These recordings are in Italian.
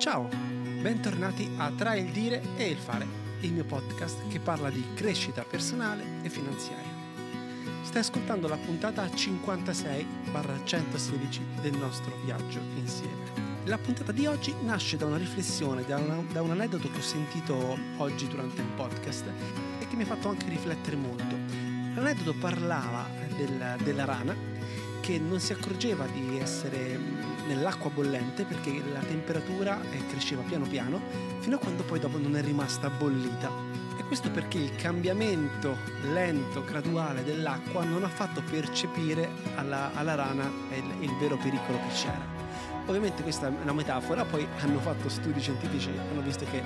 Ciao, bentornati a Tra il dire e il fare, il mio podcast che parla di crescita personale e finanziaria. Stai ascoltando la puntata 56-116 del nostro viaggio insieme. La puntata di oggi nasce da una riflessione, da, una, da un aneddoto che ho sentito oggi durante il podcast e che mi ha fatto anche riflettere molto. L'aneddoto parlava del, della rana che non si accorgeva di essere nell'acqua bollente perché la temperatura eh, cresceva piano piano fino a quando poi dopo non è rimasta bollita. E questo perché il cambiamento lento, graduale dell'acqua non ha fatto percepire alla, alla rana il, il vero pericolo che c'era. Ovviamente questa è una metafora, poi hanno fatto studi scientifici, hanno visto che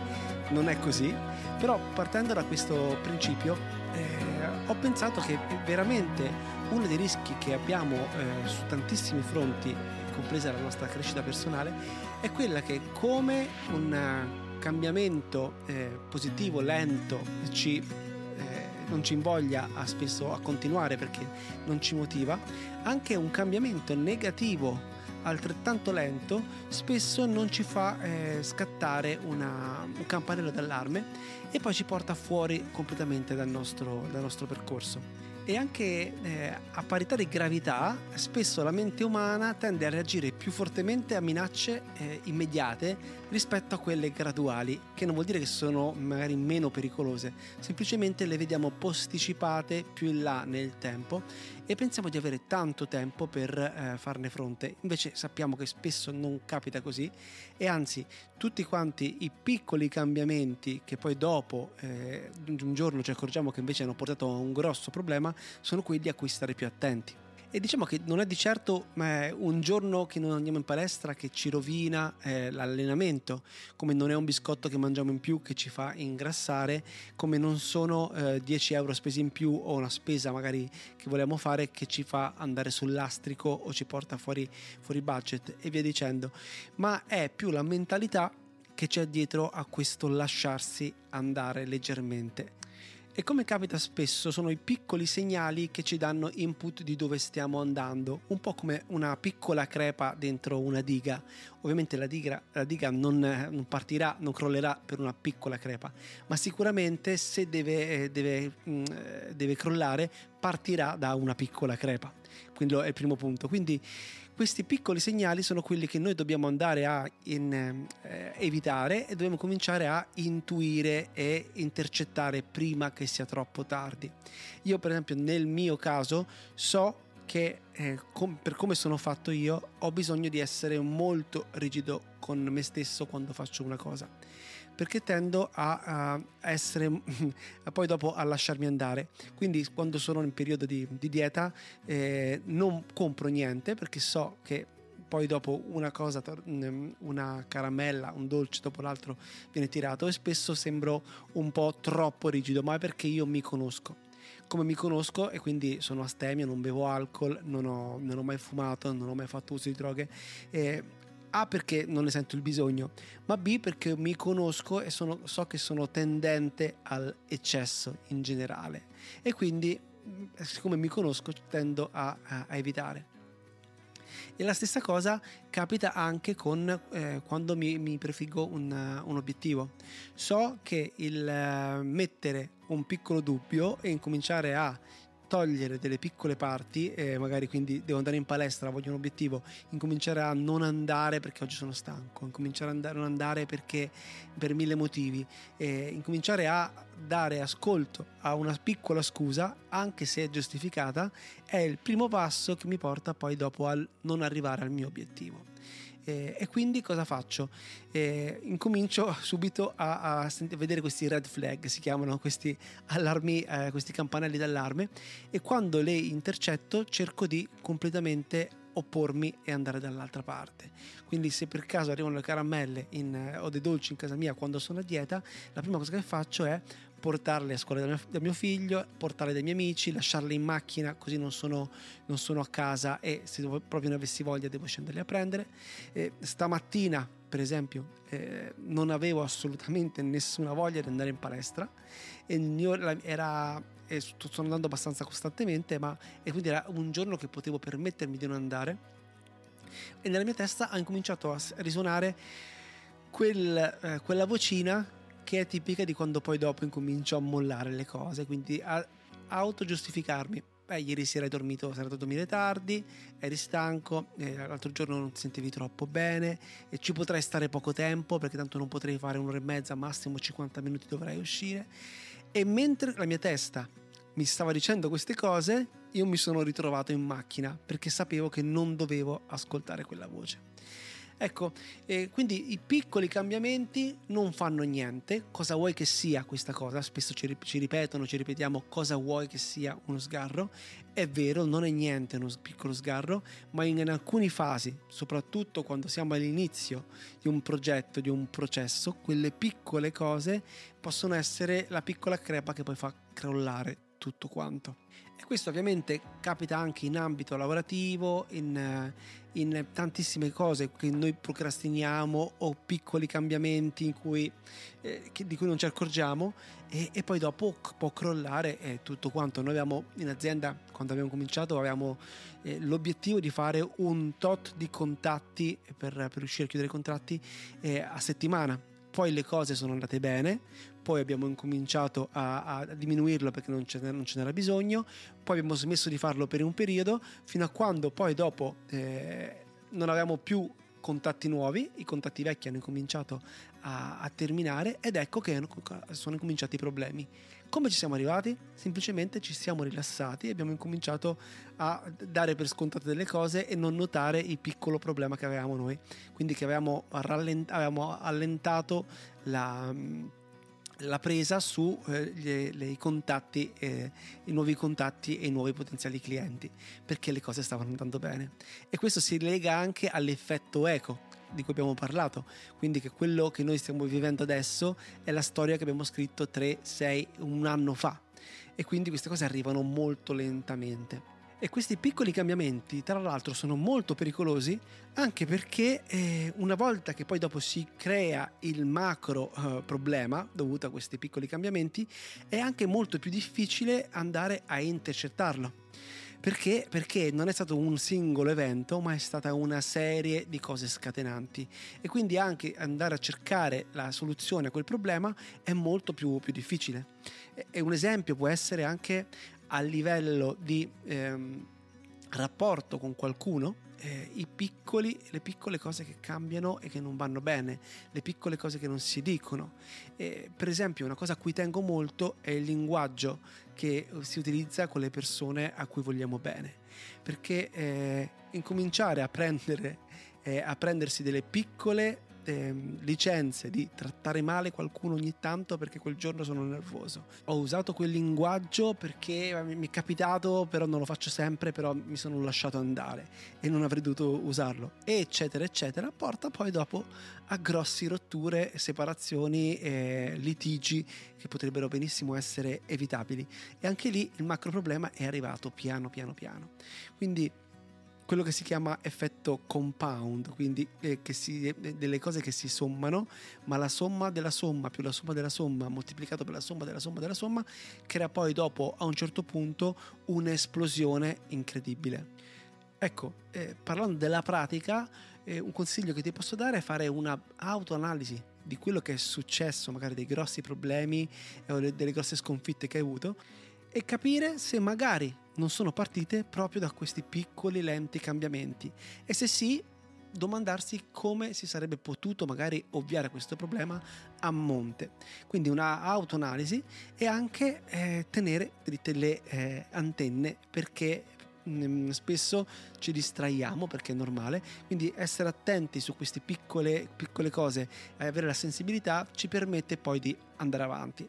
non è così, però partendo da questo principio eh, ho pensato che veramente uno dei rischi che abbiamo eh, su tantissimi fronti, compresa la nostra crescita personale, è quella che come un cambiamento eh, positivo, lento, ci, eh, non ci invoglia a spesso a continuare perché non ci motiva, anche un cambiamento negativo altrettanto lento spesso non ci fa eh, scattare una, un campanello d'allarme e poi ci porta fuori completamente dal nostro, dal nostro percorso e anche eh, a parità di gravità spesso la mente umana tende a reagire più fortemente a minacce eh, immediate rispetto a quelle graduali, che non vuol dire che sono magari meno pericolose, semplicemente le vediamo posticipate più in là nel tempo e pensiamo di avere tanto tempo per eh, farne fronte. Invece sappiamo che spesso non capita così e anzi tutti quanti i piccoli cambiamenti che poi dopo eh, un giorno ci accorgiamo che invece hanno portato a un grosso problema sono quelli a cui stare più attenti. E diciamo che non è di certo eh, un giorno che non andiamo in palestra che ci rovina eh, l'allenamento, come non è un biscotto che mangiamo in più che ci fa ingrassare, come non sono eh, 10 euro spesi in più o una spesa magari che vogliamo fare che ci fa andare sul lastrico o ci porta fuori, fuori budget e via dicendo, ma è più la mentalità che c'è dietro a questo lasciarsi andare leggermente. E come capita spesso sono i piccoli segnali che ci danno input di dove stiamo andando, un po' come una piccola crepa dentro una diga. Ovviamente la diga, la diga non, non, partirà, non crollerà per una piccola crepa, ma sicuramente se deve, eh, deve, mm, eh, deve crollare partirà da una piccola crepa. Quindi è il primo punto. Quindi questi piccoli segnali sono quelli che noi dobbiamo andare a in, eh, evitare e dobbiamo cominciare a intuire e intercettare prima che sia troppo tardi. Io per esempio nel mio caso so che eh, com- per come sono fatto io ho bisogno di essere molto rigido con me stesso quando faccio una cosa perché tendo a, a essere poi dopo a lasciarmi andare quindi quando sono in periodo di, di dieta eh, non compro niente perché so che poi dopo una cosa, mm, una caramella, un dolce dopo l'altro viene tirato e spesso sembro un po' troppo rigido, ma è perché io mi conosco. Come mi conosco e quindi sono astemio, non bevo alcol, non ho, non ho mai fumato, non ho mai fatto uso di droghe, eh, a perché non ne sento il bisogno, ma B perché mi conosco e sono, so che sono tendente all'eccesso in generale e quindi siccome mi conosco tendo a, a evitare. E la stessa cosa capita anche con eh, quando mi, mi prefiggo un, un, obiettivo. So che il uh, mettere un piccolo dubbio e incominciare a togliere delle piccole parti, eh, magari quindi devo andare in palestra, voglio un obiettivo, incominciare a non andare perché oggi sono stanco, incominciare a non andare perché per mille motivi, incominciare a dare ascolto a una piccola scusa, anche se è giustificata, è il primo passo che mi porta poi dopo al non arrivare al mio obiettivo. Eh, e quindi cosa faccio? Eh, incomincio subito a, a, vedere questi red flag, si chiamano questi allarmi, eh, questi campanelli d'allarme e quando le intercetto cerco di completamente oppormi e andare dall'altra parte. Quindi se per caso arrivano le caramelle in, eh, o dei dolci in casa mia quando sono a dieta, la prima cosa che faccio è portarle a scuola da mio, da mio figlio, portarle dai miei amici, lasciarle in macchina così non sono, non sono a casa e se proprio ne avessi voglia devo scenderle a prendere. Eh, stamattina per esempio eh, non avevo assolutamente nessuna voglia di andare in palestra e mio, era, e sto andando abbastanza costantemente ma e quindi era un giorno che potevo permettermi di non andare e nella mia testa ha incominciato a risuonare quel, eh, quella vocina che è tipica di quando poi dopo incomincio a mollare le cose, quindi a, autogiustificarmi. Beh, ieri sera hai dormito, sei andato a dormire tardi, eri stanco, eh, l'altro giorno non ti sentivi troppo bene e ci potrai stare poco tempo perché tanto non potrei fare un'ora e mezza, massimo 50 minuti dovrai uscire. E mentre la mia testa mi stava dicendo queste cose, io mi sono ritrovato in macchina perché sapevo che non dovevo ascoltare quella voce. Ecco, eh, quindi i piccoli cambiamenti non fanno niente. Cosa vuoi che sia questa cosa? Spesso ci, ci, ripetono, ci ripetiamo cosa vuoi che sia uno sgarro. È vero, non è niente uno piccolo sgarro, ma in, in alcune fasi, soprattutto quando siamo all'inizio di un progetto, di un processo, quelle piccole cose possono essere la piccola crepa che poi fa crollare tutto quanto. E questo ovviamente capita anche in ambito lavorativo, in, in tantissime cose che noi procrastiniamo o piccoli cambiamenti cui, eh, che, di cui non ci accorgiamo e, e, poi dopo può crollare eh, tutto quanto. Noi abbiamo in azienda, quando abbiamo cominciato, avevamo eh, l'obiettivo di fare un tot di contatti per, per riuscire a chiudere i contratti eh, a settimana poi le cose sono andate bene, poi abbiamo incominciato a, a diminuirlo perché non ce, non ce, n'era bisogno, poi abbiamo smesso di farlo per un periodo, fino a quando poi dopo eh, non avevamo più contatti nuovi, i contatti vecchi hanno incominciato a, a terminare ed ecco che sono incominciati i problemi. Come ci siamo arrivati? Semplicemente ci siamo rilassati e abbiamo incominciato a dare per scontate delle cose e non notare il piccolo problema che avevamo noi. Quindi che avevamo, rallent- avevamo allentato la, la presa su eh, contatti, eh, i nuovi contatti e i nuovi potenziali clienti, perché le cose stavano andando bene. E questo si lega anche all'effetto eco di cui abbiamo parlato, quindi che quello che noi stiamo vivendo adesso è la storia che abbiamo scritto 3, 6, un anno fa e quindi queste cose arrivano molto lentamente. E questi piccoli cambiamenti, tra l'altro, sono molto pericolosi anche perché eh, una volta che poi dopo si crea il macro eh, problema dovuto a questi piccoli cambiamenti, è anche molto più difficile andare a intercettarlo. Perché? Perché non è stato un singolo evento, ma è stata una serie di cose scatenanti. E quindi anche andare a cercare la soluzione a quel problema è molto più, più difficile. E un esempio può essere anche a livello di ehm, rapporto con qualcuno eh, piccoli, le piccole cose che cambiano e che non vanno bene, le piccole cose che non si dicono. Eh, per esempio, una cosa a cui tengo molto è il linguaggio che si utilizza con le persone a cui vogliamo bene, perché eh, incominciare a prendere eh, a prendersi delle piccole eh, licenze di trattare male qualcuno ogni tanto perché quel giorno sono nervoso. Ho usato quel linguaggio perché mi è capitato, però non lo faccio sempre, però mi sono lasciato andare e non avrei dovuto usarlo, eccetera, eccetera, porta poi dopo a grossi rotture, separazioni, eh, litigi che potrebbero benissimo essere evitabili. E anche lì il macro problema è arrivato piano piano piano. Quindi quello che si chiama effetto compound, quindi eh, si, eh, delle cose che si sommano, ma la somma della somma più la somma della somma moltiplicato per la somma della somma della somma crea poi dopo a un certo punto un'esplosione incredibile. Ecco, eh, parlando della pratica, eh, un consiglio che ti posso dare è fare una autoanalisi di quello che è successo, magari dei grossi problemi o delle grosse sconfitte che hai avuto e capire se magari non sono partite proprio da questi piccoli lenti cambiamenti e se sì domandarsi come si sarebbe potuto magari ovviare questo problema a monte. Quindi una autoanalisi e anche eh, tenere dritte le eh, antenne perché mm, spesso ci distraiamo perché è normale, quindi essere attenti su queste piccole, piccole cose e avere la sensibilità ci permette poi di andare avanti.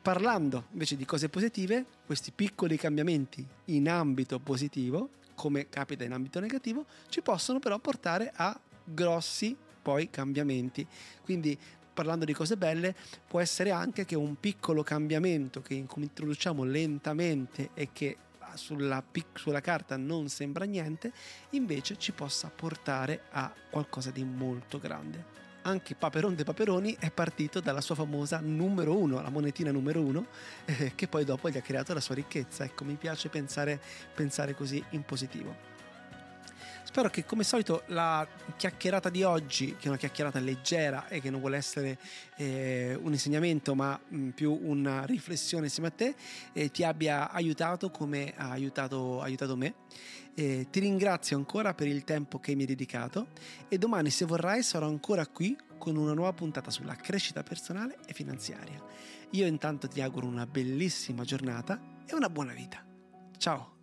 Parlando invece di cose positive, questi piccoli cambiamenti in ambito positivo, come capita in ambito negativo, ci possono però portare a grossi poi cambiamenti. Quindi parlando di cose belle, può essere anche che un piccolo cambiamento che introduciamo lentamente e che sulla, sulla, carta non sembra niente, invece ci possa portare a qualcosa di molto grande anche Paperon de Paperoni è partito dalla sua famosa numero uno, la monetina numero uno, eh, che poi dopo gli ha creato la sua ricchezza. Ecco, mi piace pensare, pensare così in positivo. Spero che come solito la chiacchierata di oggi, che è una chiacchierata leggera e che non vuole essere eh, un insegnamento ma mh, mm, più una riflessione insieme a te, eh, ti abbia aiutato come ha aiutato, aiutato me. Eh, ti ringrazio ancora per il tempo che mi hai dedicato e domani se vorrai sarò ancora qui con una nuova puntata sulla crescita personale e finanziaria. Io intanto ti auguro una bellissima giornata e una buona vita. Ciao!